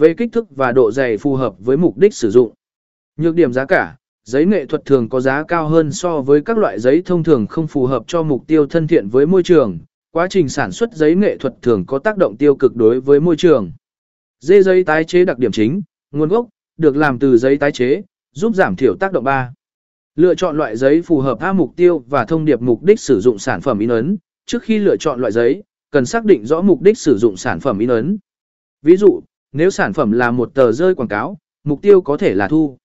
về kích thước và độ dày phù hợp với mục đích sử dụng. Nhược điểm giá cả, giấy nghệ thuật thường có giá cao hơn so với các loại giấy thông thường không phù hợp cho mục tiêu thân thiện với môi trường. Quá trình sản xuất giấy nghệ thuật thường có tác động tiêu cực đối với môi trường. Dê giấy tái chế đặc điểm chính, nguồn gốc, được làm từ giấy tái chế, giúp giảm thiểu tác động 3. Lựa chọn loại giấy phù hợp a mục tiêu và thông điệp mục đích sử dụng sản phẩm in ấn. Trước khi lựa chọn loại giấy, cần xác định rõ mục đích sử dụng sản phẩm in ấn. Ví dụ, nếu sản phẩm là một tờ rơi quảng cáo, mục tiêu có thể là thu.